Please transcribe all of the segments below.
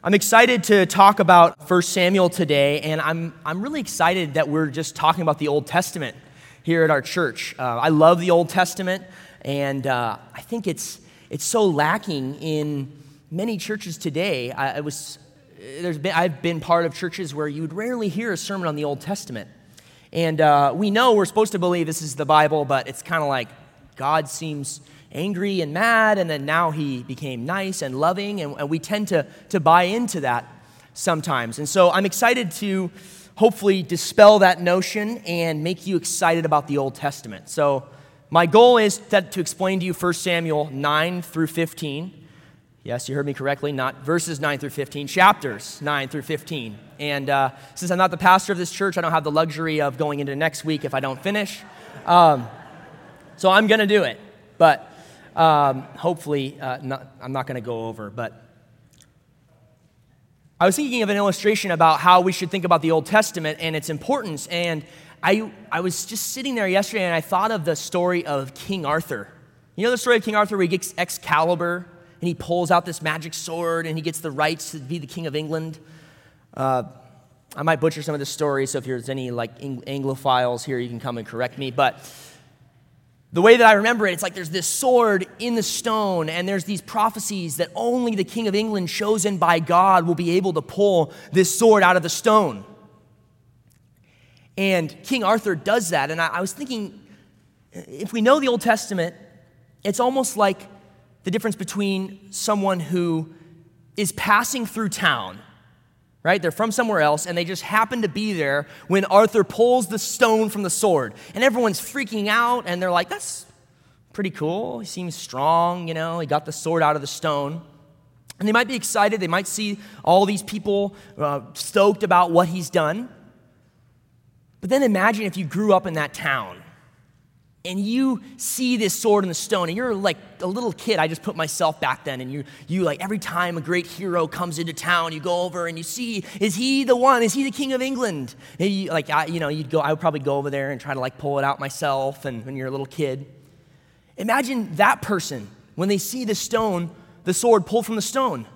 I'm excited to talk about 1 Samuel today, and I'm, I'm really excited that we're just talking about the Old Testament here at our church. Uh, I love the Old Testament, and uh, I think it's, it's so lacking in many churches today. I, I was, there's been, I've been part of churches where you would rarely hear a sermon on the Old Testament. And uh, we know we're supposed to believe this is the Bible, but it's kind of like God seems angry and mad, and then now he became nice and loving, and, and we tend to, to buy into that sometimes. And so I'm excited to hopefully dispel that notion and make you excited about the Old Testament. So my goal is to, to explain to you 1 Samuel 9 through 15. Yes, you heard me correctly, not verses 9 through 15, chapters 9 through 15. And uh, since I'm not the pastor of this church, I don't have the luxury of going into next week if I don't finish. Um, so I'm going to do it. But um, hopefully, uh, not, I'm not going to go over, but I was thinking of an illustration about how we should think about the Old Testament and its importance. And I, I was just sitting there yesterday and I thought of the story of King Arthur. You know the story of King Arthur where he gets Excalibur and he pulls out this magic sword and he gets the rights to be the King of England? Uh, I might butcher some of the stories, so if there's any like Anglophiles here, you can come and correct me. But the way that I remember it, it's like there's this sword in the stone, and there's these prophecies that only the King of England, chosen by God, will be able to pull this sword out of the stone. And King Arthur does that. And I, I was thinking, if we know the Old Testament, it's almost like the difference between someone who is passing through town right? They're from somewhere else, and they just happen to be there when Arthur pulls the stone from the sword. And everyone's freaking out, and they're like, that's pretty cool. He seems strong, you know, he got the sword out of the stone. And they might be excited, they might see all these people uh, stoked about what he's done. But then imagine if you grew up in that town and you see this sword in the stone and you're like a little kid i just put myself back then and you you like every time a great hero comes into town you go over and you see is he the one? Is he the king of england? And like I, you know you'd go i would probably go over there and try to like pull it out myself and when you're a little kid. Imagine that person when they see the stone the sword pulled from the stone.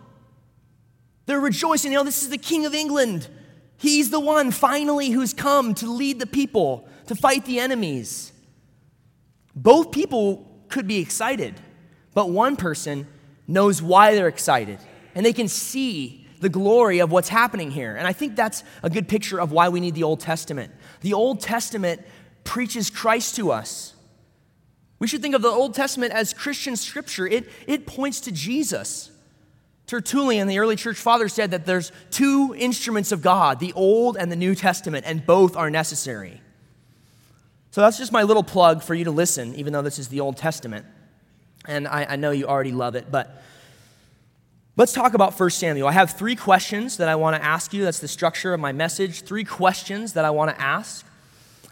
They're rejoicing you know this is the king of england. He's the one finally who's come to lead the people to fight the enemies both people could be excited, but one person knows why they're excited, and they can see the glory of what's happening here. And I think that's a good picture of why we need the Old Testament. The Old Testament preaches Christ to us. We should think of the Old Testament as Christian scripture. It, it points to Jesus. Tertullian, the early church father, said that there's two instruments of God, the Old and the New Testament, and both are necessary. So that's just my little plug for you to listen, even though this is the Old Testament. And I, I know you already love it, but let's talk about 1 Samuel. I have three questions that I want to ask you. That's the structure of my message. Three questions that I want to ask.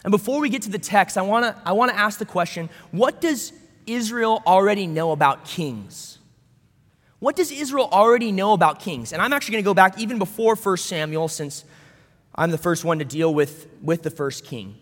And before we get to the text, I want to, I want to ask the question what does Israel already know about kings? What does Israel already know about kings? And I'm actually going to go back even before 1 Samuel, since I'm the first one to deal with, with the first king.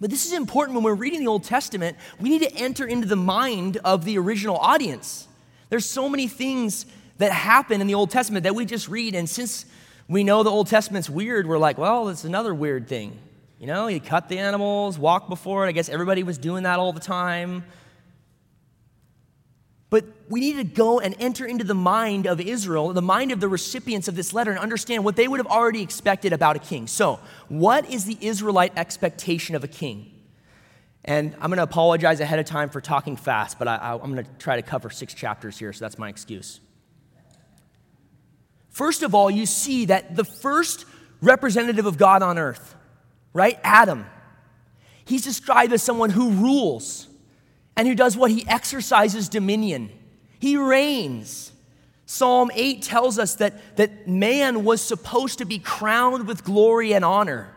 But this is important when we're reading the Old Testament. We need to enter into the mind of the original audience. There's so many things that happen in the Old Testament that we just read, and since we know the Old Testament's weird, we're like, well, it's another weird thing. You know, you cut the animals, walk before it. I guess everybody was doing that all the time. But we need to go and enter into the mind of Israel, the mind of the recipients of this letter, and understand what they would have already expected about a king. So, what is the Israelite expectation of a king? And I'm going to apologize ahead of time for talking fast, but I, am going to try to cover six chapters here, so that's my excuse. First of all, you see that the first representative of God on earth, right? Adam, he's described as someone who rules and who does what? He exercises dominion, he reigns. Psalm 8 tells us that, that man was supposed to be crowned with glory and honor.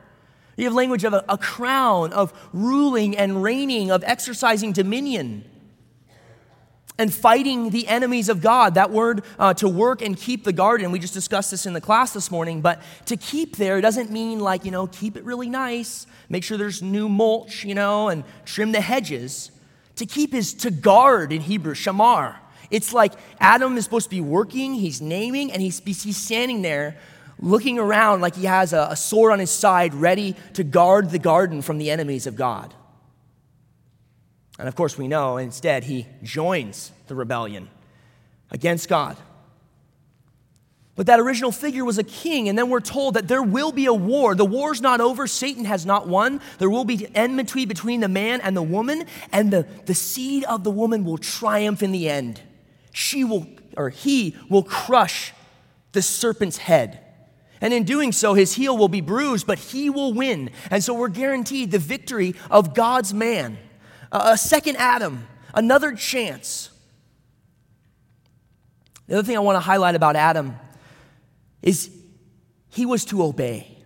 You have language of a, a crown, of ruling and reigning, of exercising dominion and fighting the enemies of God. That word uh, to work and keep the garden, we just discussed this in the class this morning, but to keep there doesn't mean like, you know, keep it really nice, make sure there's new mulch, you know, and trim the hedges. To keep is to guard in Hebrew, shamar. It's like Adam is supposed to be working, he's naming, and he's, he's standing there looking around like he has a, a sword on his side, ready to guard the garden from the enemies of God. And of course, we know instead he joins the rebellion against God. But that original figure was a king, and then we're told that there will be a war. The war's not over, Satan has not won. There will be enmity between the man and the woman, and the, the seed of the woman will triumph in the end. She will, or he will crush the serpent's head. And in doing so, his heel will be bruised, but he will win. And so we're guaranteed the victory of God's man, a second Adam, another chance. The other thing I want to highlight about Adam is he was to obey.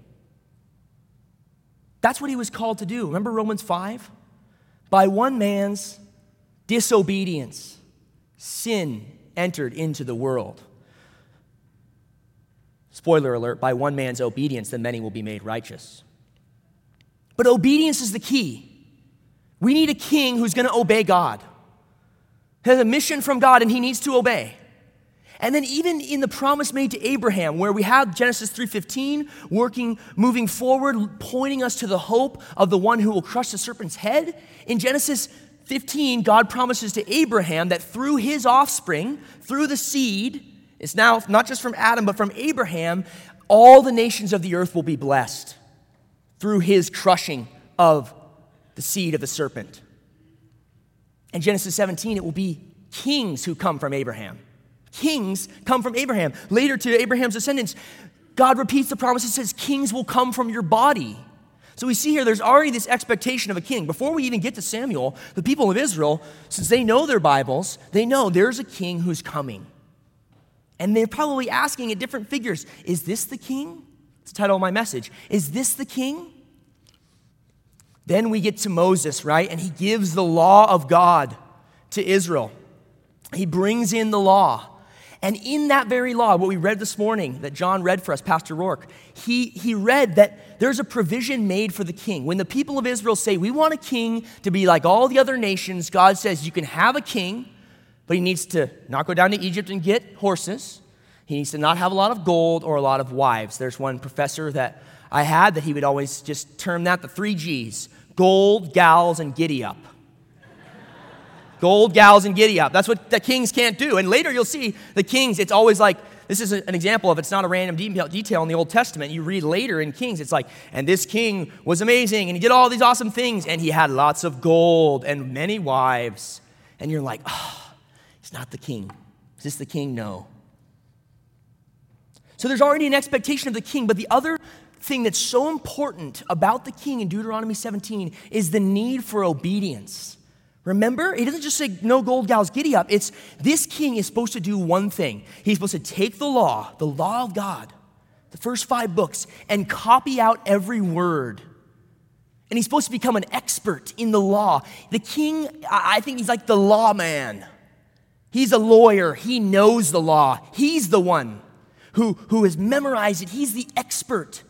That's what he was called to do. Remember Romans 5? By one man's disobedience, sin entered into the world. Spoiler alert, by one man's obedience, the many will be made righteous. But obedience is the key. We need a king who's going to obey God. He has a mission from God and he needs to obey. And then even in the promise made to Abraham, where we have Genesis 3:15 working, moving forward, pointing us to the hope of the one who will crush the serpent's head, in Genesis 15, God promises to Abraham that through his offspring, through the seed, it's now not just from Adam, but from Abraham, all the nations of the earth will be blessed through his crushing of the seed of the serpent. In Genesis 17, it will be kings who come from Abraham. Kings come from Abraham. Later to Abraham's descendants, God repeats the promise. It says, Kings will come from your body. So we see here there's already this expectation of a king. Before we even get to Samuel, the people of Israel, since they know their Bibles, they know there's a king who's coming. And they're probably asking at different figures Is this the king? It's the title of my message. Is this the king? Then we get to Moses, right? And he gives the law of God to Israel. He brings in the law. And in that very law, what we read this morning that John read for us, Pastor Rourke, he, he read that there's a provision made for the king. When the people of Israel say, We want a king to be like all the other nations, God says, You can have a king, but he needs to not go down to Egypt and get horses. He needs to not have a lot of gold or a lot of wives. There's one professor that I had that he would always just term that the three G's gold, gals, and giddy up. Gold, gals, and giddy up. That's what the kings can't do. And later you'll see the kings, it's always like, this is an example of it's not a random detail in the Old Testament. You read later in Kings, it's like, and this king was amazing, and he did all these awesome things, and he had lots of gold and many wives. And you're like, ah, oh, he's not the king. Is this the king? No. So there's already an expectation of the king, but the other thing that's so important about the king in Deuteronomy 17 is the need for obedience. Remember, he doesn't just say, no gold gals, giddy up. It's this king is supposed to do one thing. He's supposed to take the law, the law of God, the first five books, and copy out every word. And he's supposed to become an expert in the law. The king, I think he's like the lawman. He's a lawyer. He knows the law. He's the one who, who has memorized it. He's the expert.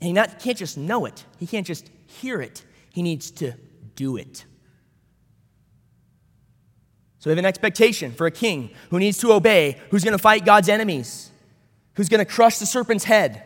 And he not, can't just know it, he can't just hear it. He needs to do it. So we have an expectation for a king who needs to obey, who's going to fight God's enemies, who's going to crush the serpent's head.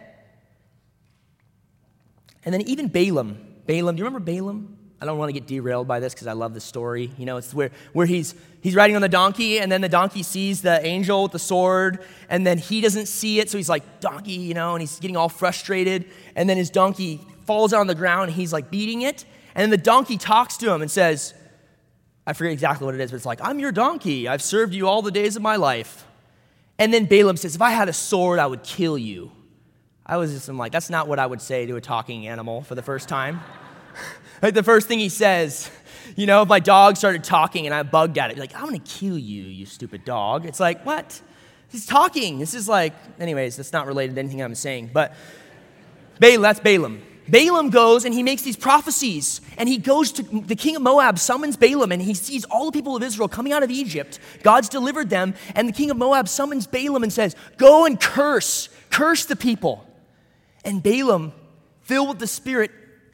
And then even Balaam. Balaam, do you remember Balaam? I don't want to get derailed by this because I love the story. You know, it's where, where he's, he's riding on the donkey, and then the donkey sees the angel with the sword, and then he doesn't see it, so he's like, donkey, you know, and he's getting all frustrated. And then his donkey falls on the ground, and he's like beating it. And then the donkey talks to him and says, I forget exactly what it is, but it's like, I'm your donkey. I've served you all the days of my life. And then Balaam says, If I had a sword, I would kill you. I was just I'm like, that's not what I would say to a talking animal for the first time. like the first thing he says, you know, if my dog started talking and I bugged at it, like, I'm gonna kill you, you stupid dog. It's like, what? He's talking. This is like, anyways, that's not related to anything I'm saying. But Balaam, that's Balaam. Balaam goes and he makes these prophecies, and he goes to the king of Moab, summons Balaam, and he sees all the people of Israel coming out of Egypt. God's delivered them, and the king of Moab summons Balaam and says, Go and curse, curse the people. And Balaam, filled with the Spirit,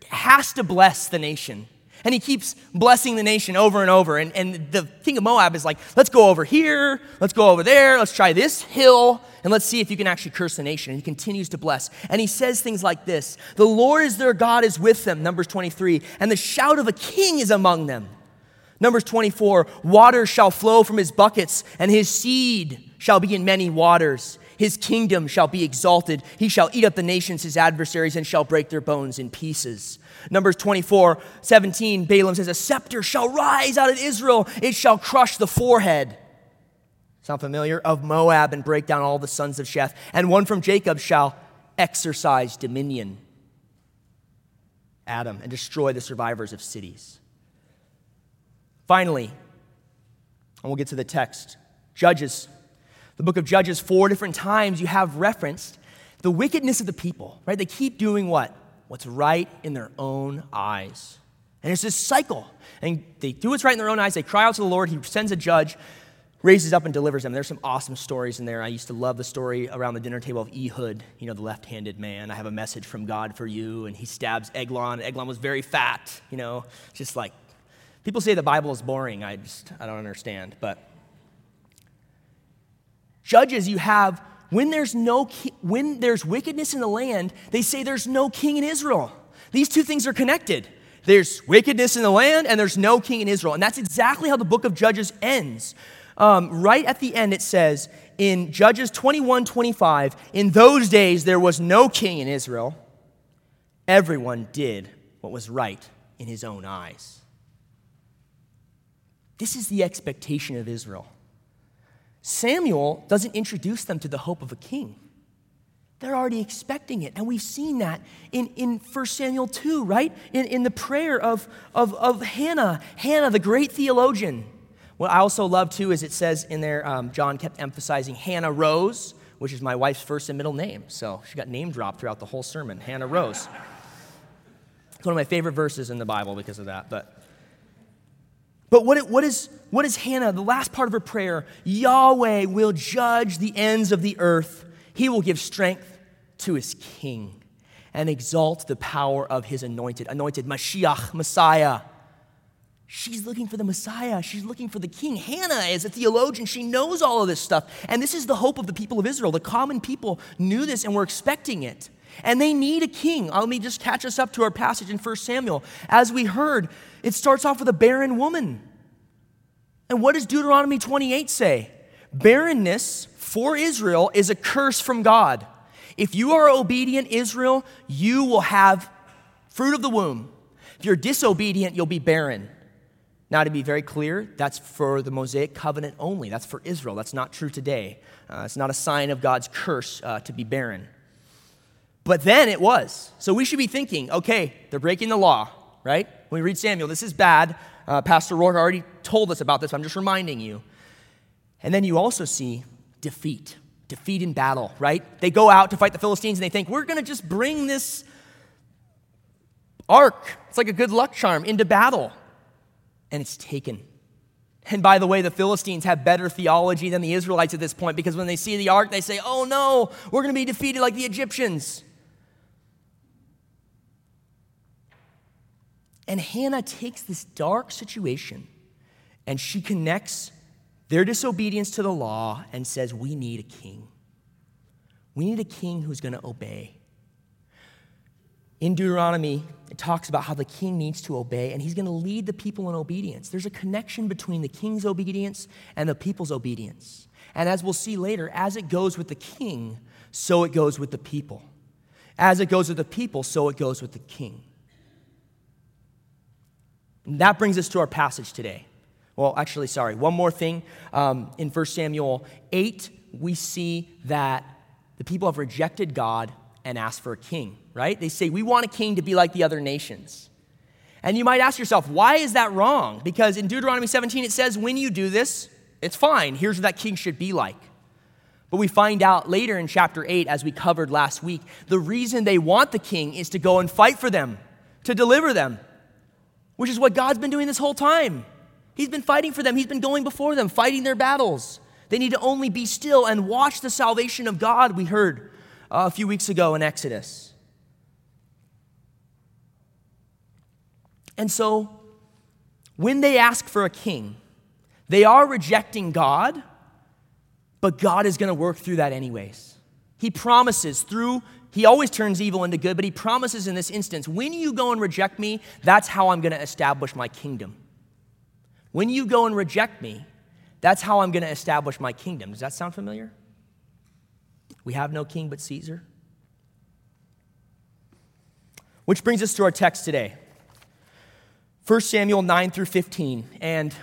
has to bless the nation. And he keeps blessing the nation over and over. And, and the king of Moab is like, let's go over here, let's go over there, let's try this hill, and let's see if you can actually curse the nation. And he continues to bless. And he says things like this The Lord is their God is with them, Numbers 23, and the shout of a king is among them. Numbers 24, water shall flow from his buckets, and his seed shall be in many waters. His kingdom shall be exalted. He shall eat up the nations, his adversaries, and shall break their bones in pieces. Numbers 24, 17, Balaam says, A scepter shall rise out of Israel, it shall crush the forehead. Sound familiar? Of Moab and break down all the sons of Sheth. And one from Jacob shall exercise dominion. Adam, and destroy the survivors of cities. Finally, and we'll get to the text Judges the book of Judges, four different times you have referenced the wickedness of the people, right? They keep doing what? What's right in their own eyes. And it's this cycle. And they do what's right in their own eyes. They cry out to the Lord. He sends a judge, raises up and delivers them. There's some awesome stories in there. I used to love the story around the dinner table of Ehud, you know, the left handed man. I have a message from God for you. And he stabs Eglon. Eglon was very fat, you know, just like people say the Bible is boring. I just, I don't understand. But Judges, you have when there's no when there's wickedness in the land, they say there's no king in Israel. These two things are connected. There's wickedness in the land, and there's no king in Israel. And that's exactly how the book of Judges ends. Um, right at the end, it says in Judges 21 25, in those days there was no king in Israel. Everyone did what was right in his own eyes. This is the expectation of Israel. Samuel doesn't introduce them to the hope of a king. They're already expecting it. And we've seen that in, in 1 Samuel 2, right? In, in the prayer of, of, of Hannah, Hannah, the great theologian. What I also love too is it says in there, um, John kept emphasizing Hannah Rose, which is my wife's first and middle name. So she got name dropped throughout the whole sermon, Hannah Rose. It's one of my favorite verses in the Bible because of that. But but what, what, is, what is Hannah, the last part of her prayer? Yahweh will judge the ends of the earth. He will give strength to his king and exalt the power of his anointed, anointed Mashiach, Messiah. She's looking for the Messiah. She's looking for the king. Hannah is a theologian. She knows all of this stuff. And this is the hope of the people of Israel. The common people knew this and were expecting it. And they need a king. Let me just catch us up to our passage in 1 Samuel. As we heard, it starts off with a barren woman. And what does Deuteronomy 28 say? Barrenness for Israel is a curse from God. If you are obedient, Israel, you will have fruit of the womb. If you're disobedient, you'll be barren. Now, to be very clear, that's for the Mosaic covenant only. That's for Israel. That's not true today. Uh, it's not a sign of God's curse uh, to be barren. But then it was. So we should be thinking okay, they're breaking the law, right? When we read Samuel, this is bad. Uh, Pastor Rourke already told us about this. I'm just reminding you. And then you also see defeat, defeat in battle, right? They go out to fight the Philistines and they think, we're going to just bring this ark, it's like a good luck charm, into battle. And it's taken. And by the way, the Philistines have better theology than the Israelites at this point because when they see the ark, they say, oh no, we're going to be defeated like the Egyptians. And Hannah takes this dark situation and she connects their disobedience to the law and says, We need a king. We need a king who's going to obey. In Deuteronomy, it talks about how the king needs to obey and he's going to lead the people in obedience. There's a connection between the king's obedience and the people's obedience. And as we'll see later, as it goes with the king, so it goes with the people. As it goes with the people, so it goes with the king. That brings us to our passage today. Well, actually, sorry, one more thing. Um, in 1 Samuel 8, we see that the people have rejected God and asked for a king, right? They say, We want a king to be like the other nations. And you might ask yourself, why is that wrong? Because in Deuteronomy 17, it says, when you do this, it's fine. Here's what that king should be like. But we find out later in chapter 8, as we covered last week, the reason they want the king is to go and fight for them, to deliver them which is what God's been doing this whole time. He's been fighting for them, He's been going before them, fighting their battles. They need to only be still and watch the salvation of God, we heard uh, a few weeks ago in Exodus. And so when they ask for a king, they are rejecting God, but God is going to work through that anyways. He promises through, he always turns evil into good, but he promises in this instance when you go and reject me, that's how I'm going to establish my kingdom. When you go and reject me, that's how I'm going to establish my kingdom. Does that sound familiar? We have no king but Caesar. Which brings us to our text today 1 Samuel 9 through 15. And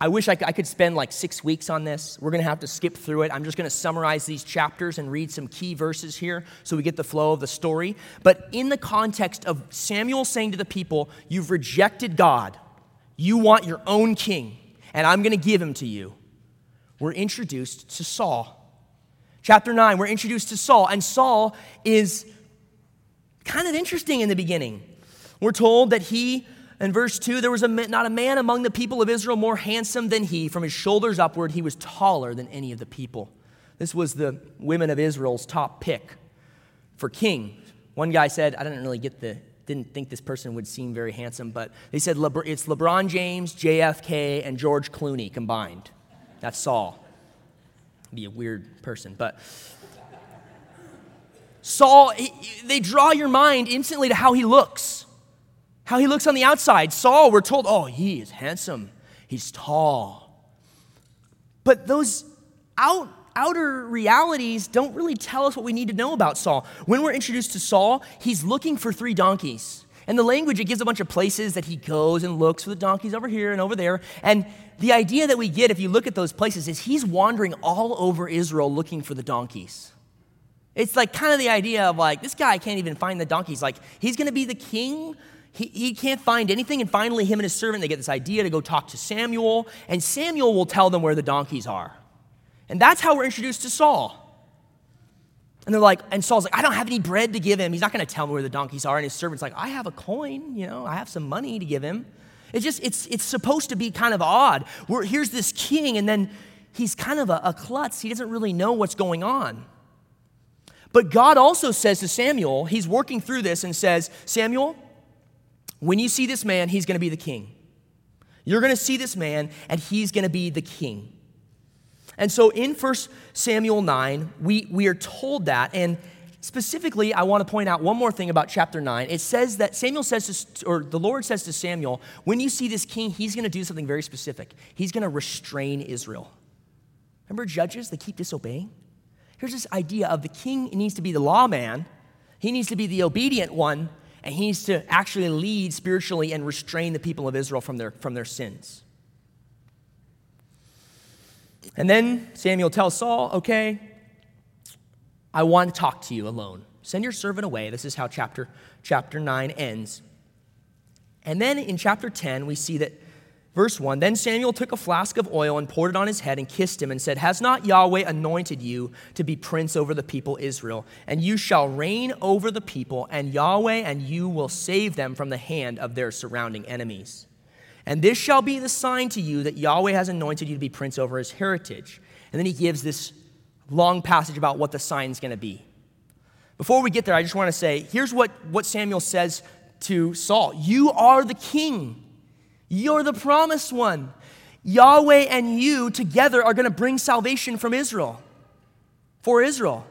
I wish I could spend like six weeks on this. We're going to have to skip through it. I'm just going to summarize these chapters and read some key verses here so we get the flow of the story. But in the context of Samuel saying to the people, You've rejected God, you want your own king, and I'm going to give him to you, we're introduced to Saul. Chapter 9, we're introduced to Saul, and Saul is kind of interesting in the beginning. We're told that he, in verse 2, there was a, not a man among the people of Israel more handsome than he. From his shoulders upward, he was taller than any of the people. This was the women of Israel's top pick for king. One guy said, I didn't really get the, didn't think this person would seem very handsome, but they said it's LeBron James, JFK, and George Clooney combined. That's Saul. Be a weird person, but Saul, they draw your mind instantly to how he looks, how he looks on the outside. Saul, we're told, oh, he is handsome, he's tall. But those out, outer realities don't really tell us what we need to know about Saul. When we're introduced to Saul, he's looking for three donkeys. And the language, it gives a bunch of places that he goes and looks for the donkeys over here and over there. And the idea that we get, if you look at those places, is he's wandering all over Israel looking for the donkeys. It's like kind of the idea of like, this guy can't even find the donkeys. Like, he's going to be the king. He, he can't find anything. And finally, him and his servant, they get this idea to go talk to Samuel. And Samuel will tell them where the donkeys are. And that's how we're introduced to Saul. And they're like, and Saul's like, I don't have any bread to give him. He's not going to tell me where the donkeys are. And his servant's like, I have a coin, you know, I have some money to give him. It's just, it's, it's supposed to be kind of odd. Where here's this king, and then he's kind of a, a klutz. He doesn't really know what's going on. But God also says to Samuel, he's working through this and says, Samuel, when you see this man, he's going to be the king. You're going to see this man, and he's going to be the king. And so in 1 Samuel 9, we, we are told that. And specifically, I want to point out one more thing about chapter 9. It says that Samuel says, to, or the Lord says to Samuel, when you see this king, he's going to do something very specific. He's going to restrain Israel. Remember judges? They keep disobeying. Here's this idea of the king needs to be the lawman, he needs to be the obedient one, and he needs to actually lead spiritually and restrain the people of Israel from their, from their sins. And then Samuel tells Saul, okay, I want to talk to you alone. Send your servant away. This is how chapter, chapter 9 ends. And then in chapter 10, we see that Verse 1 Then Samuel took a flask of oil and poured it on his head and kissed him and said, Has not Yahweh anointed you to be prince over the people Israel? And you shall reign over the people, and Yahweh and you will save them from the hand of their surrounding enemies. And this shall be the sign to you that Yahweh has anointed you to be prince over his heritage. And then he gives this long passage about what the sign is going to be. Before we get there, I just want to say here's what, what Samuel says to Saul You are the king. You're the promised one. Yahweh and you together are going to bring salvation from Israel, for Israel.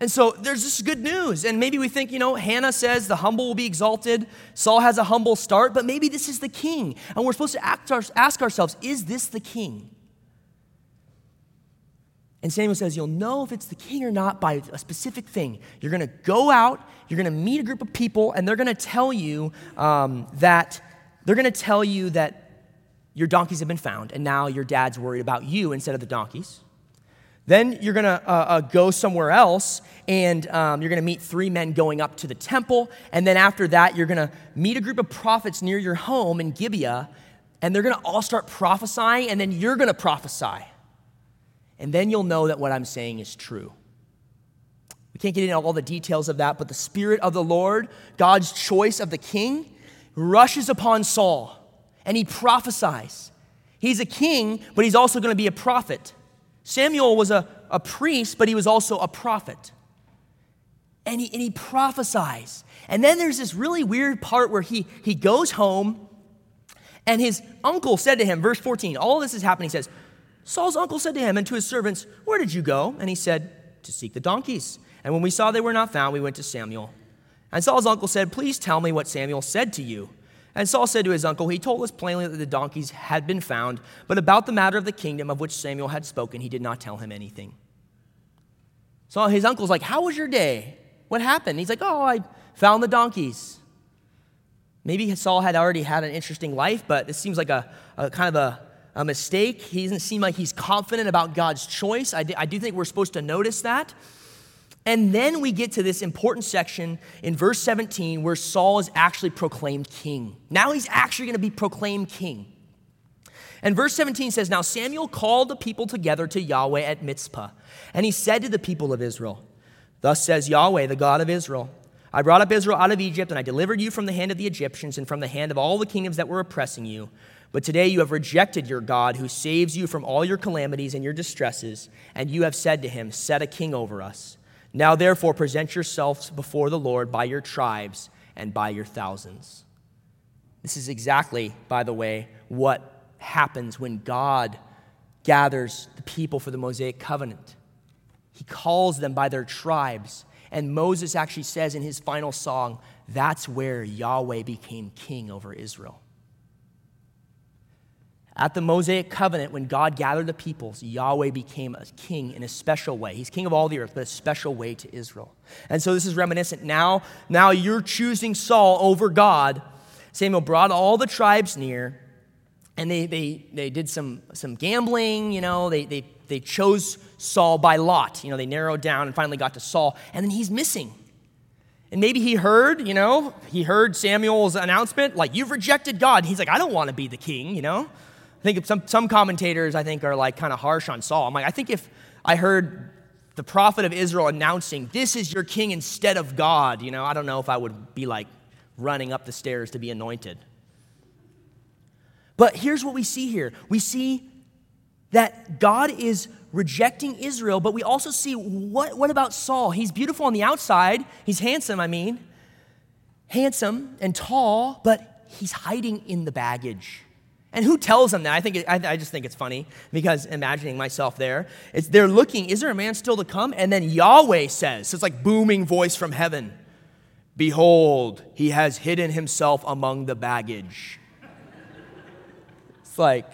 And so there's this good news. And maybe we think, you know, Hannah says the humble will be exalted. Saul has a humble start, but maybe this is the king. And we're supposed to ask, ask ourselves, is this the king? And Samuel says, You'll know if it's the king or not by a specific thing. You're going to go out, you're going to meet a group of people, and they're going to tell you um, that they're going to tell you that your donkeys have been found, and now your dad's worried about you instead of the donkeys. Then you're going to uh, uh, go somewhere else, and um, you're going to meet three men going up to the temple. And then after that, you're going to meet a group of prophets near your home in Gibeah, and they're going to all start prophesying, and then you're going to prophesy. And then you'll know that what I'm saying is true. We can't get into all the details of that, but the Spirit of the Lord, God's choice of the king, rushes upon Saul and he prophesies. He's a king, but he's also going to be a prophet. Samuel was a, a priest, but he was also a prophet. And he, and he prophesies. And then there's this really weird part where he, he goes home And his uncle said to him, verse 14, all this is happening. He says, Saul's uncle said to him and to his servants, Where did you go? And he said, To seek the donkeys. And when we saw they were not found, we went to Samuel. And Saul's uncle said, Please tell me what Samuel said to you. And Saul said to his uncle, He told us plainly that the donkeys had been found, but about the matter of the kingdom of which Samuel had spoken, he did not tell him anything. So his uncle's like, How was your day? What happened? He's like, Oh, I found the donkeys. Maybe Saul had already had an interesting life, but this seems like a, a kind of a, a, mistake. He doesn't seem like he's confident about God's choice. I do, I do think we're supposed to notice that. And then we get to this important section in verse 17 where Saul is actually proclaimed king. Now he's actually going to be proclaimed king. And verse 17 says Now Samuel called the people together to Yahweh at Mizpah, and he said to the people of Israel, Thus says Yahweh, the God of Israel. I brought up Israel out of Egypt, and I delivered you from the hand of the Egyptians and from the hand of all the kingdoms that were oppressing you. But today you have rejected your God, who saves you from all your calamities and your distresses, and you have said to him, Set a king over us. Now therefore present yourselves before the Lord by your tribes and by your thousands. This is exactly, by the way, what happens when God gathers the people for the Mosaic covenant. He calls them by their tribes and Moses actually says in his final song, that's where Yahweh became king over Israel. At the Mosaic covenant, when God gathered the peoples, Yahweh became a king in a special way. He's king of all the earth, but a special way to Israel. And so this is reminiscent. Now, now you're choosing Saul over God. Samuel brought all the tribes near, and they, they, they did some, some gambling, you know, they, they they chose Saul by lot. You know, they narrowed down and finally got to Saul, and then he's missing. And maybe he heard, you know, he heard Samuel's announcement, like, you've rejected God. He's like, I don't want to be the king, you know? I think some, some commentators, I think, are like kind of harsh on Saul. I'm like, I think if I heard the prophet of Israel announcing, this is your king instead of God, you know, I don't know if I would be like running up the stairs to be anointed. But here's what we see here we see that God is rejecting Israel, but we also see what, what about Saul? He's beautiful on the outside, he's handsome, I mean, handsome and tall, but he's hiding in the baggage. And who tells them that? I think I, I, just think it's funny because imagining myself there, it's they're looking. Is there a man still to come? And then Yahweh says, so it's like booming voice from heaven. Behold, he has hidden himself among the baggage. It's like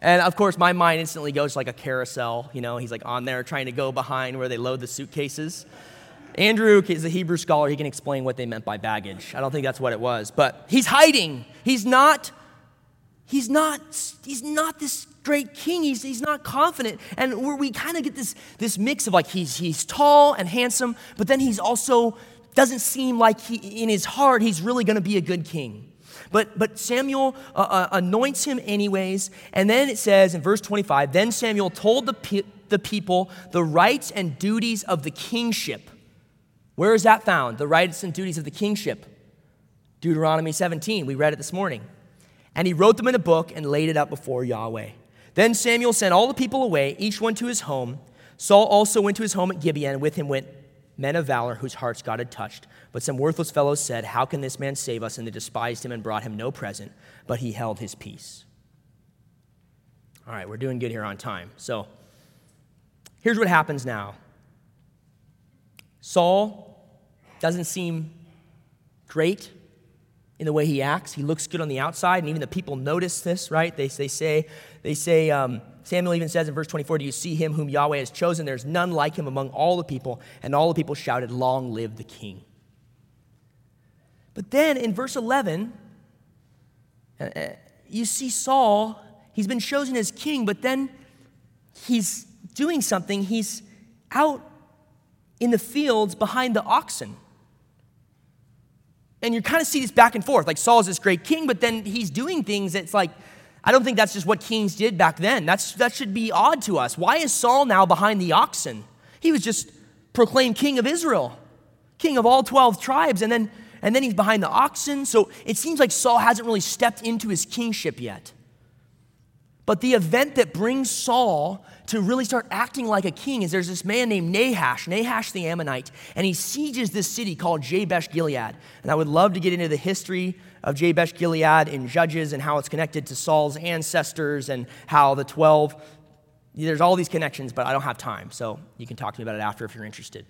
and of course, my mind instantly goes like a carousel. You know, he's like on there trying to go behind where they load the suitcases. Andrew is a Hebrew scholar. He can explain what they meant by baggage. I don't think that's what it was, but he's hiding. He's not. He's not. He's not this great king. He's, he's not confident, and we kind of get this this mix of like he's he's tall and handsome, but then he's also doesn't seem like he in his heart he's really going to be a good king. But, but Samuel uh, uh, anoints him anyways. And then it says in verse 25 Then Samuel told the, pe- the people the rights and duties of the kingship. Where is that found? The rights and duties of the kingship. Deuteronomy 17. We read it this morning. And he wrote them in a book and laid it up before Yahweh. Then Samuel sent all the people away, each one to his home. Saul also went to his home at Gibeah, and with him went men of valor whose hearts God had touched. But some worthless fellows said, How can this man save us? And they despised him and brought him no present, but he held his peace. All right, we're doing good here on time. So here's what happens now Saul doesn't seem great in the way he acts. He looks good on the outside, and even the people notice this, right? They, they say, they say um, Samuel even says in verse 24, Do you see him whom Yahweh has chosen? There's none like him among all the people. And all the people shouted, Long live the king. But then in verse 11, uh, uh, you see Saul, he's been chosen as king, but then he's doing something. He's out in the fields behind the oxen. And you kind of see this back and forth. Like Saul's this great king, but then he's doing things that's like, I don't think that's just what kings did back then. That's, that should be odd to us. Why is Saul now behind the oxen? He was just proclaimed king of Israel, king of all 12 tribes, and then, and then he's behind the oxen. So it seems like Saul hasn't really stepped into his kingship yet. But the event that brings Saul to really start acting like a king is there's this man named Nahash, Nahash the Ammonite, and he sieges this city called Jabesh Gilead. And I would love to get into the history of Jabesh Gilead in Judges and how it's connected to Saul's ancestors and how the 12, there's all these connections, but I don't have time. So you can talk to me about it after if you're interested.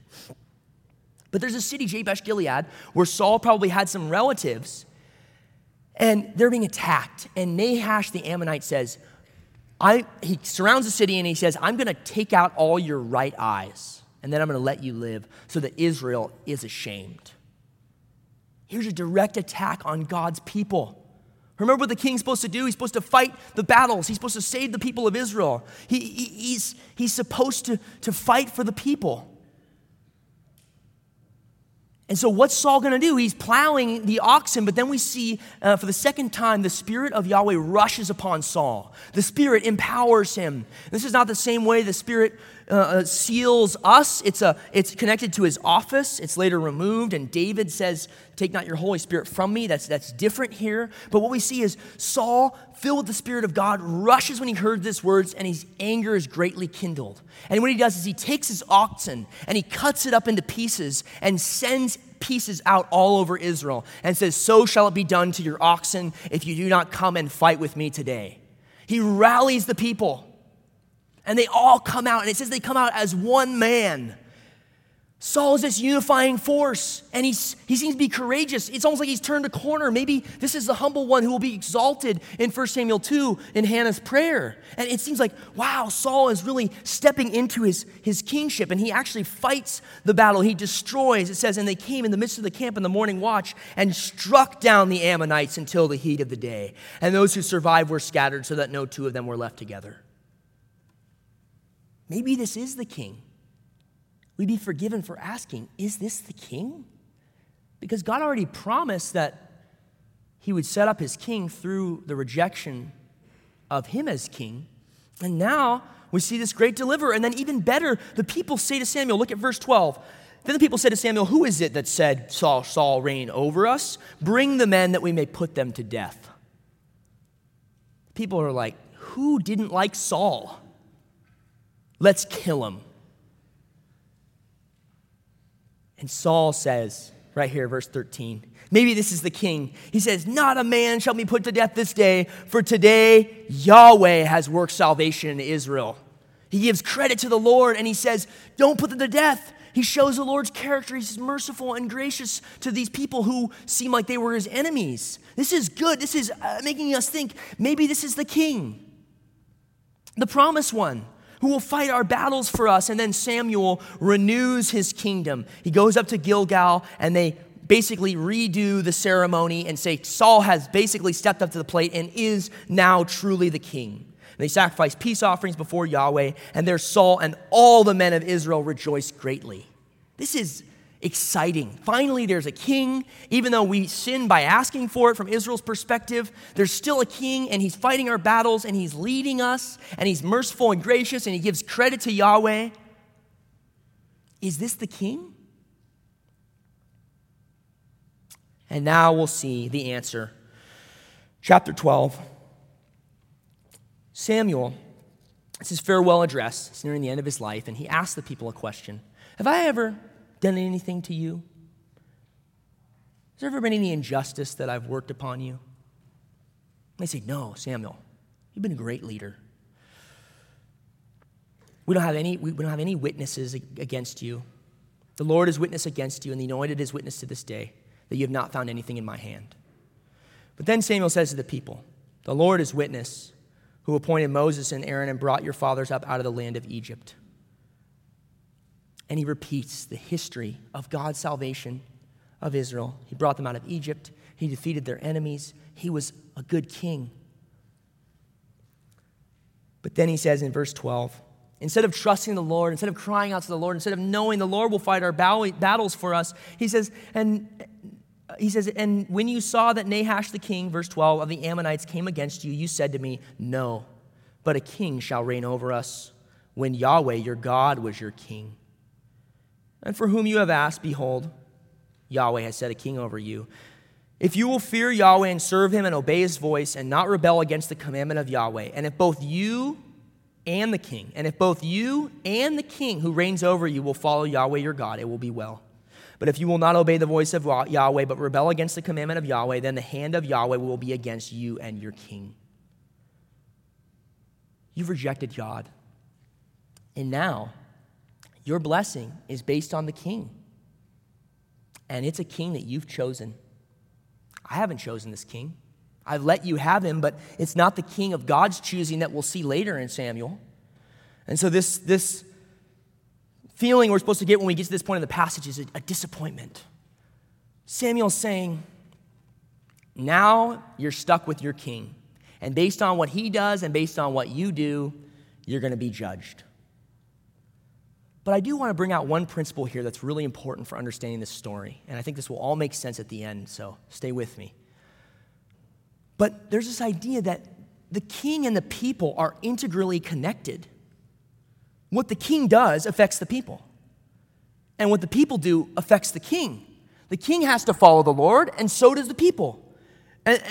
But there's a city, Jabesh Gilead, where Saul probably had some relatives, and they're being attacked. And Nahash the Ammonite says, I, he surrounds the city and he says, I'm going to take out all your right eyes, and then I'm going to let you live so that Israel is ashamed. Here's a direct attack on God's people. Remember what the king's supposed to do? He's supposed to fight the battles. He's supposed to save the people of Israel. He, he, he's, he's supposed to, to fight for the people. And so, what's Saul going to do? He's plowing the oxen, but then we see uh, for the second time the Spirit of Yahweh rushes upon Saul. The Spirit empowers him. This is not the same way the Spirit uh, uh, seals us, it's, a, it's connected to his office. It's later removed, and David says, Take not your Holy Spirit from me. That's, that's different here. But what we see is Saul, filled with the Spirit of God, rushes when he heard these words, and his anger is greatly kindled. And what he does is he takes his oxen and he cuts it up into pieces and sends pieces out all over Israel and says, So shall it be done to your oxen if you do not come and fight with me today. He rallies the people, and they all come out, and it says they come out as one man. Saul is this unifying force, and he's, he seems to be courageous. It's almost like he's turned a corner. Maybe this is the humble one who will be exalted in 1 Samuel 2 in Hannah's prayer. And it seems like, wow, Saul is really stepping into his, his kingship, and he actually fights the battle. He destroys, it says, and they came in the midst of the camp in the morning watch and struck down the Ammonites until the heat of the day. And those who survived were scattered so that no two of them were left together. Maybe this is the king we'd be forgiven for asking, Is this the king? Because God already promised that he would set up his king through the rejection of him as king. And now we see this great deliverer. And then, even better, the people say to Samuel, look at verse 12. Then the people said to Samuel, Who is it that said, Saul, Saul reign over us? Bring the men that we may put them to death. People are like, Who didn't like Saul? Let's kill him. And Saul says, right here, verse 13, maybe this is the king. He says, Not a man shall be put to death this day, for today Yahweh has worked salvation in Israel. He gives credit to the Lord and he says, Don't put them to death. He shows the Lord's character. He's merciful and gracious to these people who seem like they were his enemies. This is good. This is uh, making us think maybe this is the king, the promised one who will fight our battles for us. And then Samuel renews his kingdom. He goes up to Gilgal and they basically redo the ceremony and say Saul has basically stepped up to the plate and is now truly the king. And they sacrifice peace offerings before Yahweh, and there Saul and all the men of Israel rejoice greatly. This is exciting. Finally, there's a king. Even though we sin by asking for it from Israel's perspective, there's still a king, and he's fighting our battles, and he's leading us, and he's merciful and gracious, and he gives credit to Yahweh. Is this the king? And now we'll see the answer. Chapter 12. Samuel, it's his farewell address. It's nearing the end of his life, and he asks the people a question Have I ever done anything to you? Has there ever been any injustice that I've worked upon you? they say, No, Samuel, you've been a great leader. We don't have any, we don't have any witnesses against you. The Lord is witness against you, and the anointed is witness to this day that you have not found anything in my hand. But then Samuel says to the people, The Lord is witness who appointed Moses and Aaron and brought your fathers up out of the land of Egypt. And he repeats the history of God's salvation of Israel. He brought them out of Egypt, he defeated their enemies, he was a good king. But then he says in verse 12, instead of trusting the Lord, instead of crying out to the Lord, instead of knowing the Lord will fight our battles for us, he says, and he says, and when you saw that Nahash the king, verse 12, of the Ammonites came against you, you said to me, No, but a king shall reign over us when Yahweh your God was your king. And for whom you have asked, behold, Yahweh has set a king over you. If you will fear Yahweh and serve him and obey his voice and not rebel against the commandment of Yahweh, and if both you and the king, and if both you and the king who reigns over you will follow Yahweh your God, it will be well. But if you will not obey the voice of Yahweh, but rebel against the commandment of Yahweh, then the hand of Yahweh will be against you and your king. You've rejected God. And now, your blessing is based on the king. And it's a king that you've chosen. I haven't chosen this king. I've let you have him, but it's not the king of God's choosing that we'll see later in Samuel. And so, this, this feeling we're supposed to get when we get to this point in the passage is a, a disappointment. Samuel's saying, Now you're stuck with your king. And based on what he does and based on what you do, you're going to be judged. But I do want to bring out one principle here that's really important for understanding this story. And I think this will all make sense at the end, so stay with me. But there's this idea that the king and the people are integrally connected. What the king does affects the people, and what the people do affects the king. The king has to follow the Lord, and so does the people. And,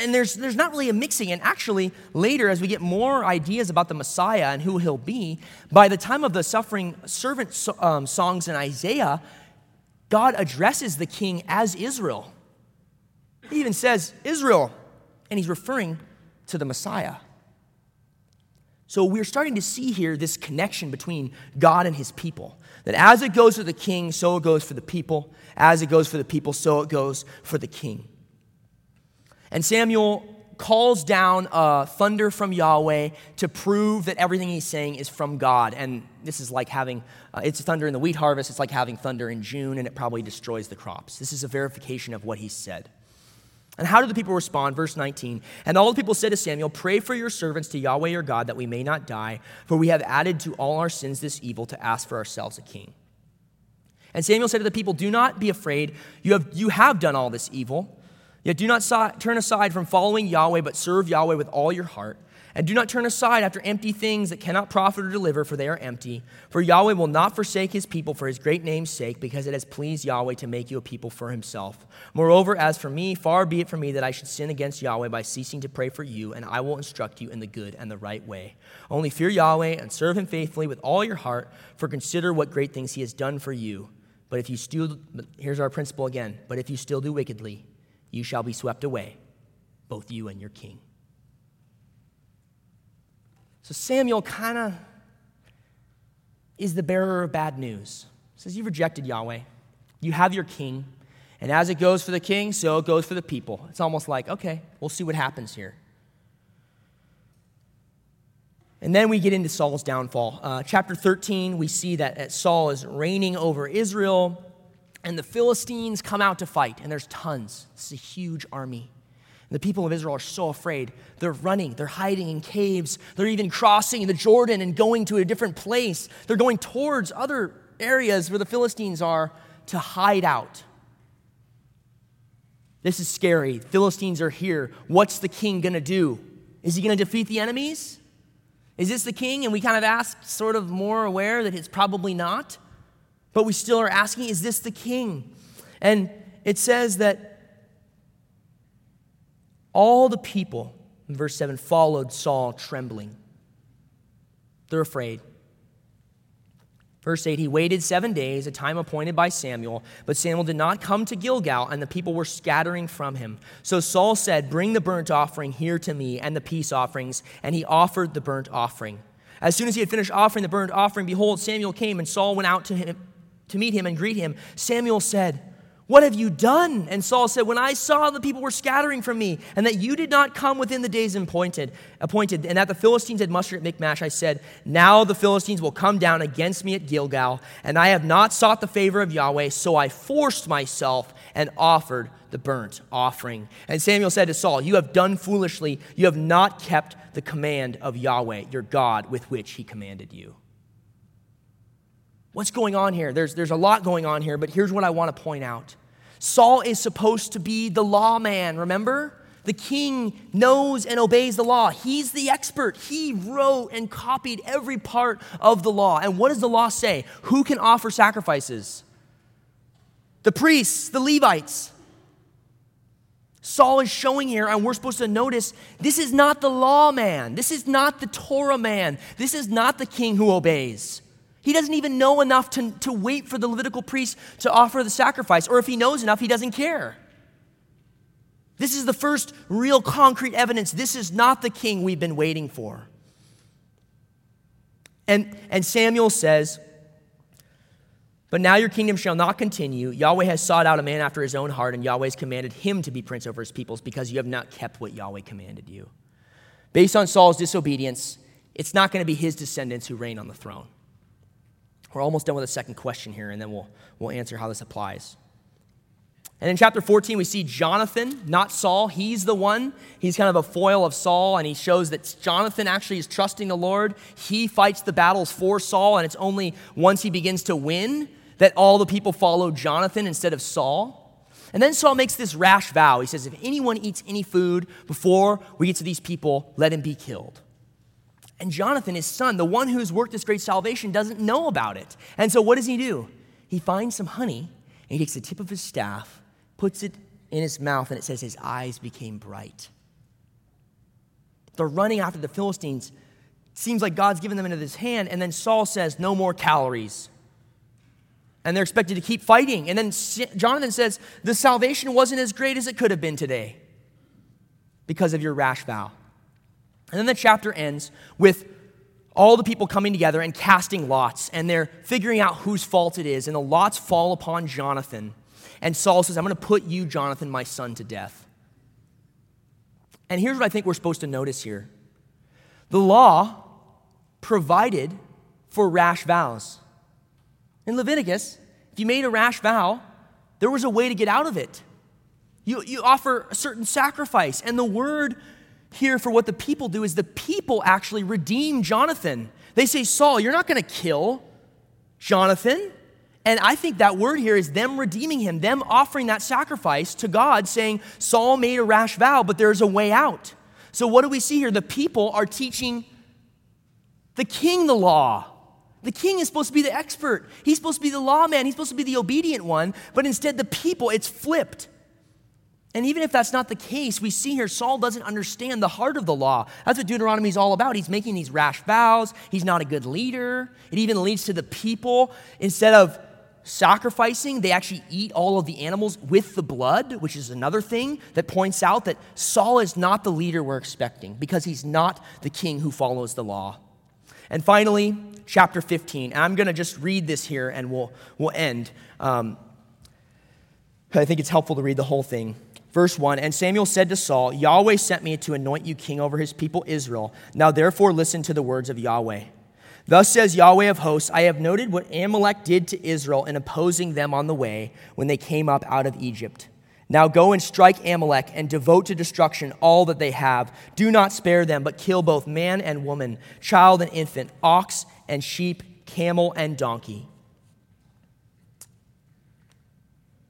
and, there's, there's not really a mixing. And actually, later, as we get more ideas about the Messiah and who he'll be, by the time of the suffering servant um, songs in Isaiah, God addresses the king as Israel. He even says, Israel, and he's referring to the Messiah. So we're starting to see here this connection between God and his people. That as it goes for the king, so it goes for the people. As it goes for the people, so it goes for the king. And Samuel calls down uh, thunder from Yahweh to prove that everything he's saying is from God. And this is like having, uh, it's thunder in the wheat harvest, it's like having thunder in June, and it probably destroys the crops. This is a verification of what he said. And how do the people respond? Verse 19. And all the people said to Samuel, Pray for your servants to Yahweh your God that we may not die, for we have added to all our sins this evil to ask for ourselves a king. And Samuel said to the people, Do not be afraid. You have, you have done all this evil. Yet do not so- turn aside from following Yahweh, but serve Yahweh with all your heart. And do not turn aside after empty things that cannot profit or deliver, for they are empty. For Yahweh will not forsake his people for his great name's sake, because it has pleased Yahweh to make you a people for himself. Moreover, as for me, far be it from me that I should sin against Yahweh by ceasing to pray for you, and I will instruct you in the good and the right way. Only fear Yahweh and serve him faithfully with all your heart, for consider what great things he has done for you. But if you still, here's our principle again, but if you still do wickedly, you shall be swept away, both you and your king. So Samuel kind of is the bearer of bad news. He says, You've rejected Yahweh. You have your king. And as it goes for the king, so it goes for the people. It's almost like, okay, we'll see what happens here. And then we get into Saul's downfall. Uh, chapter 13, we see that Saul is reigning over Israel and the Philistines come out to fight, and there's tons. It's a huge army. And the people of Israel are so afraid. They're running, they're hiding in caves, they're even crossing the Jordan and going to a different place. They're going towards other areas where the Philistines are to hide out. This is scary. Philistines are here. What's the king going to do? Is he going to defeat the enemies? Is this the king? And we kind of ask, sort of more aware that it's probably not. But we still are asking, is this the king? And it says that all the people, in verse 7, followed Saul trembling. They're afraid. Verse 8, he waited seven days, a time appointed by Samuel, but Samuel did not come to Gilgal, and the people were scattering from him. So Saul said, Bring the burnt offering here to me and the peace offerings, and he offered the burnt offering. As soon as he had finished offering the burnt offering, behold, Samuel came, and Saul went out to him to meet him and greet him, Samuel said, What have you done? And Saul said, When I saw the people were scattering from me, and that you did not come within the days appointed, appointed, and that the Philistines had mustered at Michmash, I said, Now the Philistines will come down against me at Gilgal, and I have not sought the favor of Yahweh, so I forced myself and offered the burnt offering. And Samuel said to Saul, You have done foolishly. You have not kept the command of Yahweh, your God, with which he commanded you. What's going on here? There's, there's a lot going on here, but here's what I want to point out. Saul is supposed to be the lawman, remember? The king knows and obeys the law. He's the expert. He wrote and copied every part of the law. And what does the law say? Who can offer sacrifices? The priests, the Levites. Saul is showing here, and we're supposed to notice this is not the law man. This is not the Torah man. This is not the king who obeys. He doesn't even know enough to, to wait for the Levitical priest to offer the sacrifice, or if he knows enough, he doesn't care. This is the first real concrete evidence. This is not the king we've been waiting for. And, and Samuel says, but now your kingdom shall not continue. Yahweh has sought out a man after his own heart, and Yahweh has commanded him to be prince over his peoples because you have not kept what Yahweh commanded you. Based on Saul's disobedience, it's not going to be his descendants who reign on the throne. We're almost done with the second question here, and then we'll, we'll answer how this applies. And in chapter 14, we see Jonathan, not Saul. He's the one. He's kind of a foil of Saul, and he shows that Jonathan actually is trusting the Lord. He fights the battles for Saul, and it's only once he begins to win that all the people follow Jonathan instead of Saul. And then Saul makes this rash vow. He says, If anyone eats any food before we get to these people, let him be killed. And Jonathan, his son, the one who's worked this great salvation, doesn't know about it. And so what does he do? He finds some honey and he takes the tip of his staff, puts it in his mouth, and it says his eyes became bright. They're running after the Philistines. Seems like God's given them into his hand. And then Saul says, No more calories and they're expected to keep fighting. And then Jonathan says, The salvation wasn't as great as it could have been today because of your rash vow. And then the chapter ends with all the people coming together and casting lots, and they're figuring out whose fault it is. And the lots fall upon Jonathan. And Saul says, I'm going to put you, Jonathan, my son, to death. And here's what I think we're supposed to notice here the law provided for rash vows. In Leviticus, if you made a rash vow, there was a way to get out of it. You, you offer a certain sacrifice. And the word here for what the people do is the people actually redeem Jonathan. They say, Saul, you're not going to kill Jonathan. And I think that word here is them redeeming him, them offering that sacrifice to God, saying, Saul made a rash vow, but there's a way out. So, what do we see here? The people are teaching the king the law. The king is supposed to be the expert. He's supposed to be the lawman. He's supposed to be the obedient one. But instead, the people, it's flipped. And even if that's not the case, we see here Saul doesn't understand the heart of the law. That's what Deuteronomy is all about. He's making these rash vows. He's not a good leader. It even leads to the people, instead of sacrificing, they actually eat all of the animals with the blood, which is another thing that points out that Saul is not the leader we're expecting because he's not the king who follows the law. And finally, chapter 15. I'm going to just read this here and we'll, we'll end. Um, I think it's helpful to read the whole thing. Verse 1 And Samuel said to Saul, Yahweh sent me to anoint you king over his people Israel. Now therefore listen to the words of Yahweh. Thus says Yahweh of hosts, I have noted what Amalek did to Israel in opposing them on the way when they came up out of Egypt. Now go and strike Amalek and devote to destruction all that they have. Do not spare them, but kill both man and woman, child and infant, ox and sheep, camel and donkey.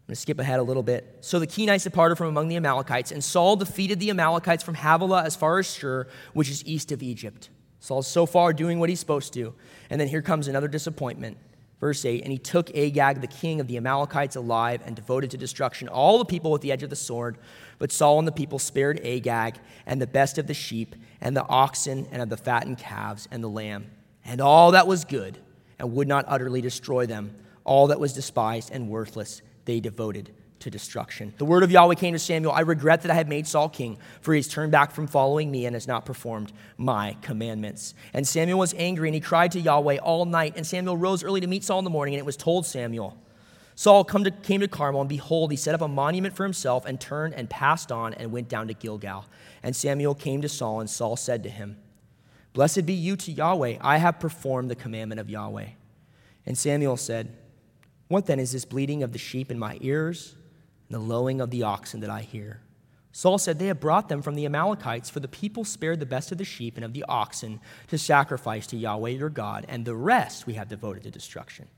I'm going to skip ahead a little bit. So the Kenites departed from among the Amalekites, and Saul defeated the Amalekites from Havilah as far as Shur, which is east of Egypt. Saul's so far doing what he's supposed to. And then here comes another disappointment. Verse 8 And he took Agag, the king of the Amalekites, alive and devoted to destruction all the people with the edge of the sword. But Saul and the people spared Agag and the best of the sheep, and the oxen, and of the fattened calves, and the lamb, and all that was good, and would not utterly destroy them. All that was despised and worthless they devoted to destruction. The word of Yahweh came to Samuel I regret that I have made Saul king, for he has turned back from following me and has not performed my commandments. And Samuel was angry, and he cried to Yahweh all night. And Samuel rose early to meet Saul in the morning, and it was told Samuel. Saul to, came to Carmel, and behold, he set up a monument for himself, and turned and passed on, and went down to Gilgal. And Samuel came to Saul, and Saul said to him, Blessed be you to Yahweh, I have performed the commandment of Yahweh. And Samuel said, What then is this bleating of the sheep in my ears? and the lowing of the oxen that I hear. Saul said, They have brought them from the Amalekites, for the people spared the best of the sheep and of the oxen to sacrifice to Yahweh your God, and the rest we have devoted to destruction.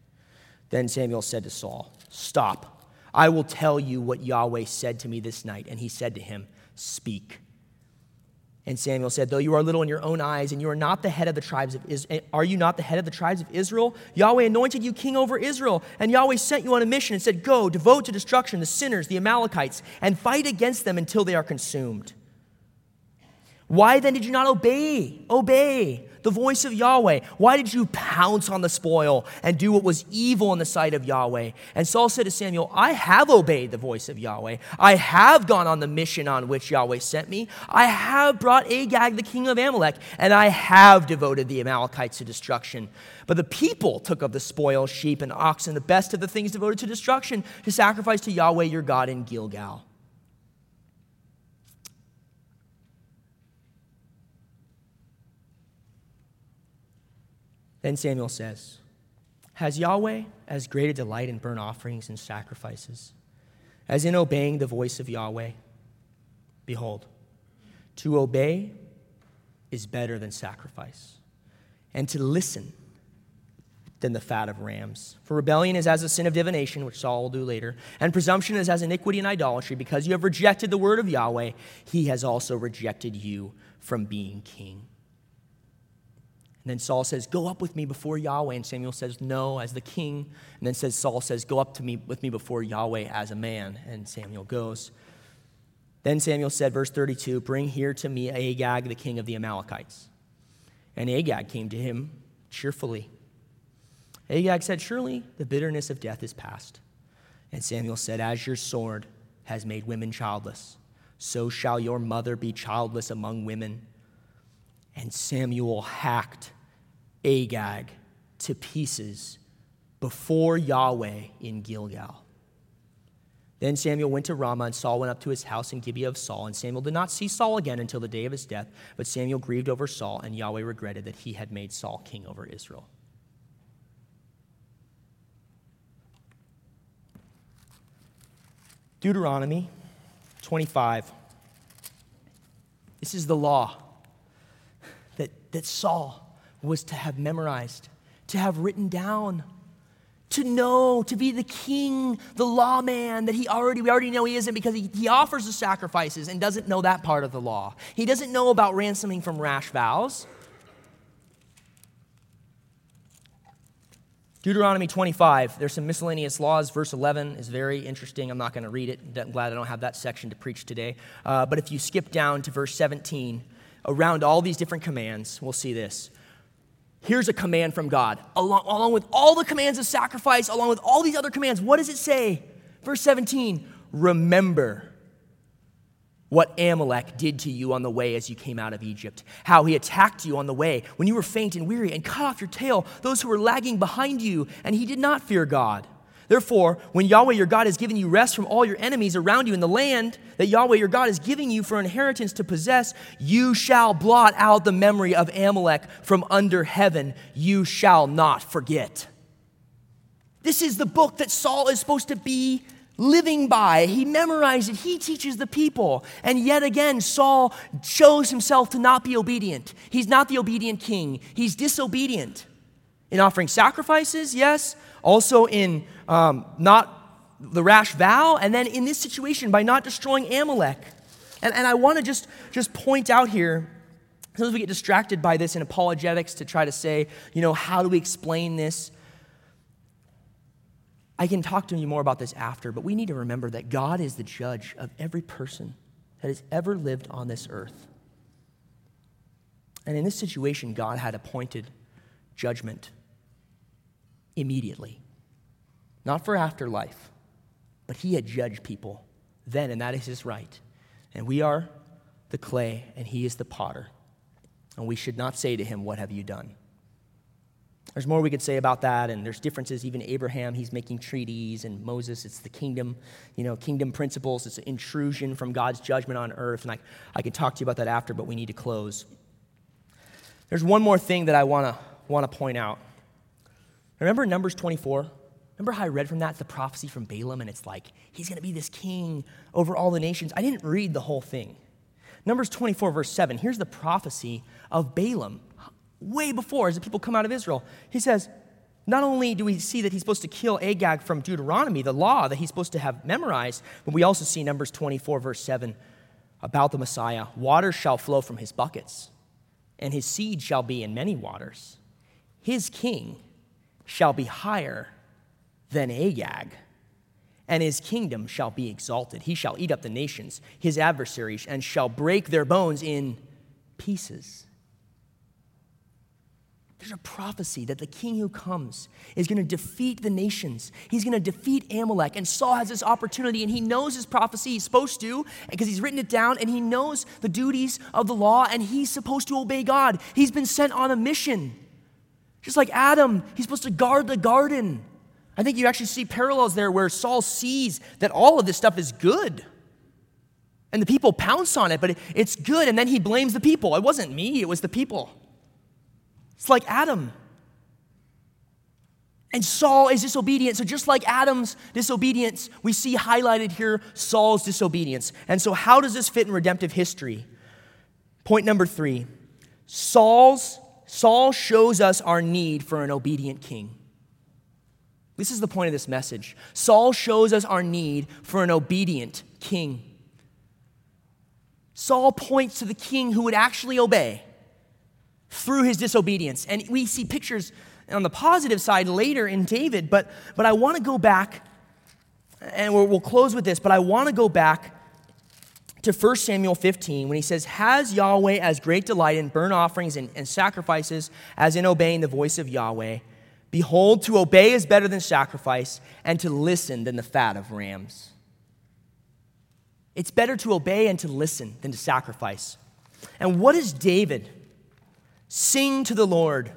Then Samuel said to Saul, Stop. I will tell you what Yahweh said to me this night. And he said to him, Speak. And Samuel said, Though you are little in your own eyes, and you are not the head of the tribes of Israel, eh, are you not the head of the tribes of Israel? Yahweh anointed you king over Israel, and Yahweh sent you on a mission and said, Go, devote to destruction the sinners, the Amalekites, and fight against them until they are consumed. Why then did you not obey? Obey the voice of Yahweh. Why did you pounce on the spoil and do what was evil in the sight of Yahweh? And Saul said to Samuel, I have obeyed the voice of Yahweh. I have gone on the mission on which Yahweh sent me. I have brought Agag, the king of Amalek, and I have devoted the Amalekites to destruction. But the people took of the spoil, sheep and oxen, the best of the things devoted to destruction, to sacrifice to Yahweh your God in Gilgal. Then Samuel says, Has Yahweh as great a delight in burnt offerings and sacrifices as in obeying the voice of Yahweh? Behold, to obey is better than sacrifice, and to listen than the fat of rams. For rebellion is as a sin of divination, which Saul will do later, and presumption is as iniquity and idolatry. Because you have rejected the word of Yahweh, he has also rejected you from being king. And then Saul says, Go up with me before Yahweh. And Samuel says, No, as the king. And then says Saul says, Go up to me with me before Yahweh as a man. And Samuel goes. Then Samuel said, verse 32, Bring here to me Agag, the king of the Amalekites. And Agag came to him cheerfully. Agag said, Surely the bitterness of death is past. And Samuel said, As your sword has made women childless, so shall your mother be childless among women. And Samuel hacked Agag to pieces before Yahweh in Gilgal. Then Samuel went to Ramah, and Saul went up to his house in Gibeah of Saul. And Samuel did not see Saul again until the day of his death. But Samuel grieved over Saul, and Yahweh regretted that he had made Saul king over Israel. Deuteronomy 25. This is the law that, that Saul was to have memorized, to have written down, to know, to be the king, the lawman that he already, we already know he isn't because he, he offers the sacrifices and doesn't know that part of the law. He doesn't know about ransoming from rash vows. Deuteronomy 25, there's some miscellaneous laws. Verse 11 is very interesting. I'm not going to read it. I'm glad I don't have that section to preach today. Uh, but if you skip down to verse 17, around all these different commands, we'll see this here's a command from God. Along, along with all the commands of sacrifice, along with all these other commands, what does it say? Verse 17 Remember what Amalek did to you on the way as you came out of Egypt, how he attacked you on the way when you were faint and weary and cut off your tail, those who were lagging behind you, and he did not fear God. Therefore, when Yahweh your God has given you rest from all your enemies around you in the land that Yahweh your God is giving you for inheritance to possess, you shall blot out the memory of Amalek from under heaven. You shall not forget. This is the book that Saul is supposed to be living by. He memorized it, he teaches the people. And yet again, Saul shows himself to not be obedient. He's not the obedient king, he's disobedient. In offering sacrifices, yes, also in um, not the rash vow, and then in this situation by not destroying Amalek. And, and I want to just, just point out here, sometimes we get distracted by this in apologetics to try to say, you know, how do we explain this? I can talk to you more about this after, but we need to remember that God is the judge of every person that has ever lived on this earth. And in this situation, God had appointed judgment immediately. Not for afterlife, but he had judged people then, and that is his right. And we are the clay, and he is the potter. And we should not say to him, What have you done? There's more we could say about that, and there's differences. Even Abraham, he's making treaties, and Moses, it's the kingdom, you know, kingdom principles. It's an intrusion from God's judgment on earth. And I, I can talk to you about that after, but we need to close. There's one more thing that I want to want to point out. Remember Numbers 24? Remember how I read from that? It's the prophecy from Balaam, and it's like, he's going to be this king over all the nations. I didn't read the whole thing. Numbers 24, verse 7, here's the prophecy of Balaam, way before, as the people come out of Israel. He says, not only do we see that he's supposed to kill Agag from Deuteronomy, the law that he's supposed to have memorized, but we also see Numbers 24, verse 7, about the Messiah waters shall flow from his buckets, and his seed shall be in many waters. His king shall be higher than Agag, and his kingdom shall be exalted. He shall eat up the nations, his adversaries, and shall break their bones in pieces. There's a prophecy that the king who comes is going to defeat the nations. He's going to defeat Amalek. And Saul has this opportunity, and he knows his prophecy. He's supposed to, because he's written it down, and he knows the duties of the law, and he's supposed to obey God. He's been sent on a mission. Just like Adam, he's supposed to guard the garden. I think you actually see parallels there where Saul sees that all of this stuff is good. And the people pounce on it, but it's good. And then he blames the people. It wasn't me, it was the people. It's like Adam. And Saul is disobedient. So, just like Adam's disobedience, we see highlighted here Saul's disobedience. And so, how does this fit in redemptive history? Point number three Saul's, Saul shows us our need for an obedient king. This is the point of this message. Saul shows us our need for an obedient king. Saul points to the king who would actually obey through his disobedience. And we see pictures on the positive side later in David, but, but I want to go back, and we'll, we'll close with this, but I want to go back to 1 Samuel 15 when he says, Has Yahweh as great delight in burnt offerings and, and sacrifices as in obeying the voice of Yahweh? Behold, to obey is better than sacrifice, and to listen than the fat of rams. It's better to obey and to listen than to sacrifice. And what does David? Sing to the Lord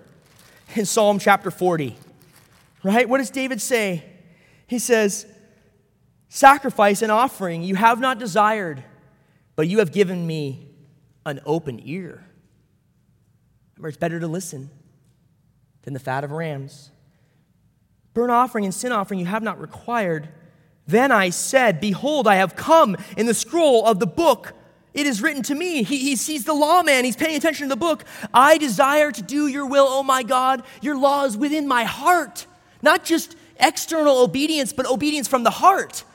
in Psalm chapter 40. Right? What does David say? He says, Sacrifice and offering you have not desired, but you have given me an open ear. Remember, it's better to listen than the fat of rams. Burnt offering and sin offering you have not required. Then I said, Behold, I have come in the scroll of the book it is written to me. He, he sees the lawman. He's paying attention to the book. I desire to do your will, oh my God. Your law is within my heart. Not just external obedience, but obedience from the heart.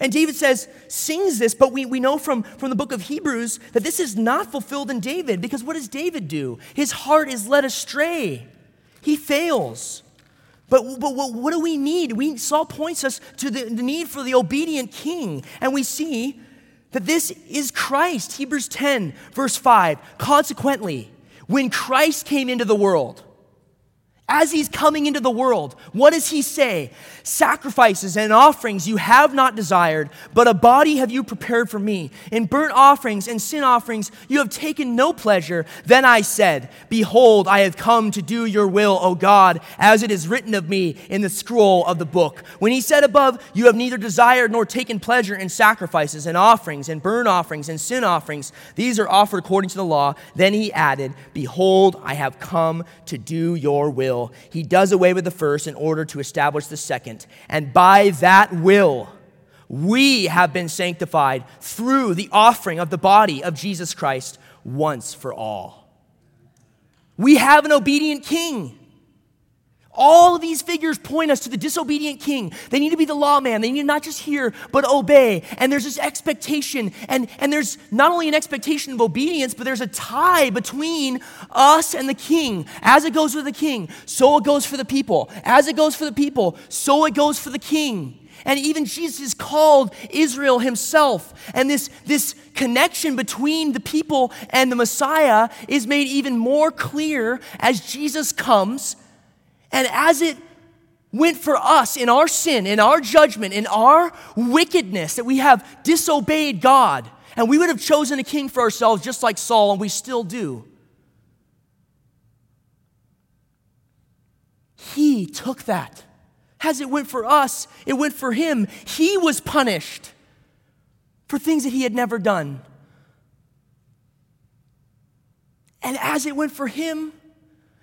And David says, sings this, but we, we know from, from the book of Hebrews that this is not fulfilled in David because what does David do? His heart is led astray, he fails. But, but what, what do we need? We, Saul points us to the, the need for the obedient king. And we see that this is Christ. Hebrews 10, verse 5. Consequently, when Christ came into the world, as he's coming into the world, what does he say? Sacrifices and offerings you have not desired, but a body have you prepared for me. In burnt offerings and sin offerings you have taken no pleasure. Then I said, Behold, I have come to do your will, O God, as it is written of me in the scroll of the book. When he said above, You have neither desired nor taken pleasure in sacrifices and offerings and burnt offerings and sin offerings, these are offered according to the law. Then he added, Behold, I have come to do your will will, he does away with the first in order to establish the second. And by that will, we have been sanctified through the offering of the body of Jesus Christ once for all. We have an obedient king. All of these figures point us to the disobedient king. They need to be the lawman. They need to not just hear, but obey. And there's this expectation. And, and there's not only an expectation of obedience, but there's a tie between us and the king. As it goes with the king, so it goes for the people. As it goes for the people, so it goes for the king. And even Jesus is called Israel himself. And this, this connection between the people and the Messiah is made even more clear as Jesus comes and as it went for us in our sin, in our judgment, in our wickedness, that we have disobeyed God, and we would have chosen a king for ourselves just like Saul, and we still do. He took that. As it went for us, it went for him. He was punished for things that he had never done. And as it went for him,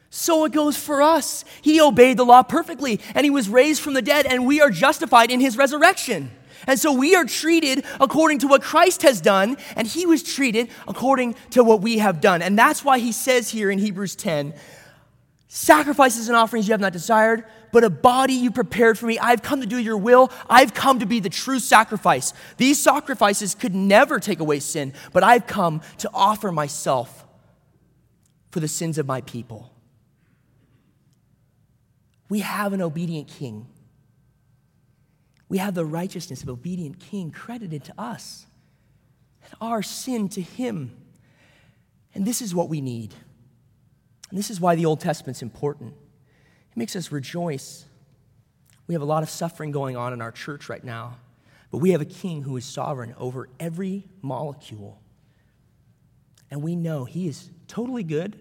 so it goes for us. He obeyed the law perfectly, and he was raised from the dead, and we are justified in his resurrection. And so we are treated according to what Christ has done, and he was treated according to what we have done. And that's why he says here in Hebrews 10 sacrifices and offerings you have not desired, but a body you prepared for me. I've come to do your will. I've come to be the true sacrifice. These sacrifices could never take away sin, but I've come to offer myself for the sins of my people. We have an obedient king. We have the righteousness of obedient king credited to us, and our sin to him. And this is what we need. And this is why the Old Testament's important. It makes us rejoice. We have a lot of suffering going on in our church right now, but we have a king who is sovereign over every molecule. And we know he is totally good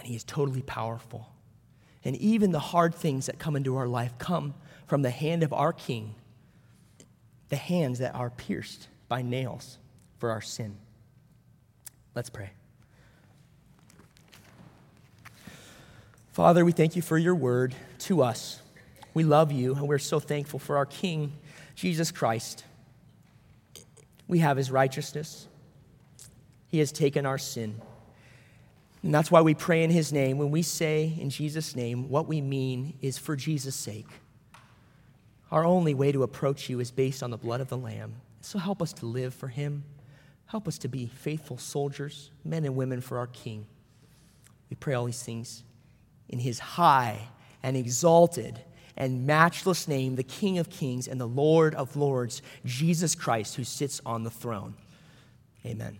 and he is totally powerful. And even the hard things that come into our life come from the hand of our king, the hands that are pierced by nails for our sin. Let's pray. Father, we thank you for your word to us. We love you, and we're so thankful for our King, Jesus Christ. We have his righteousness, he has taken our sin. And that's why we pray in his name. When we say in Jesus' name, what we mean is for Jesus' sake. Our only way to approach you is based on the blood of the Lamb. So help us to live for him. Help us to be faithful soldiers, men and women for our King. We pray all these things in his high and exalted and matchless name, the King of Kings and the Lord of Lords, Jesus Christ, who sits on the throne. Amen.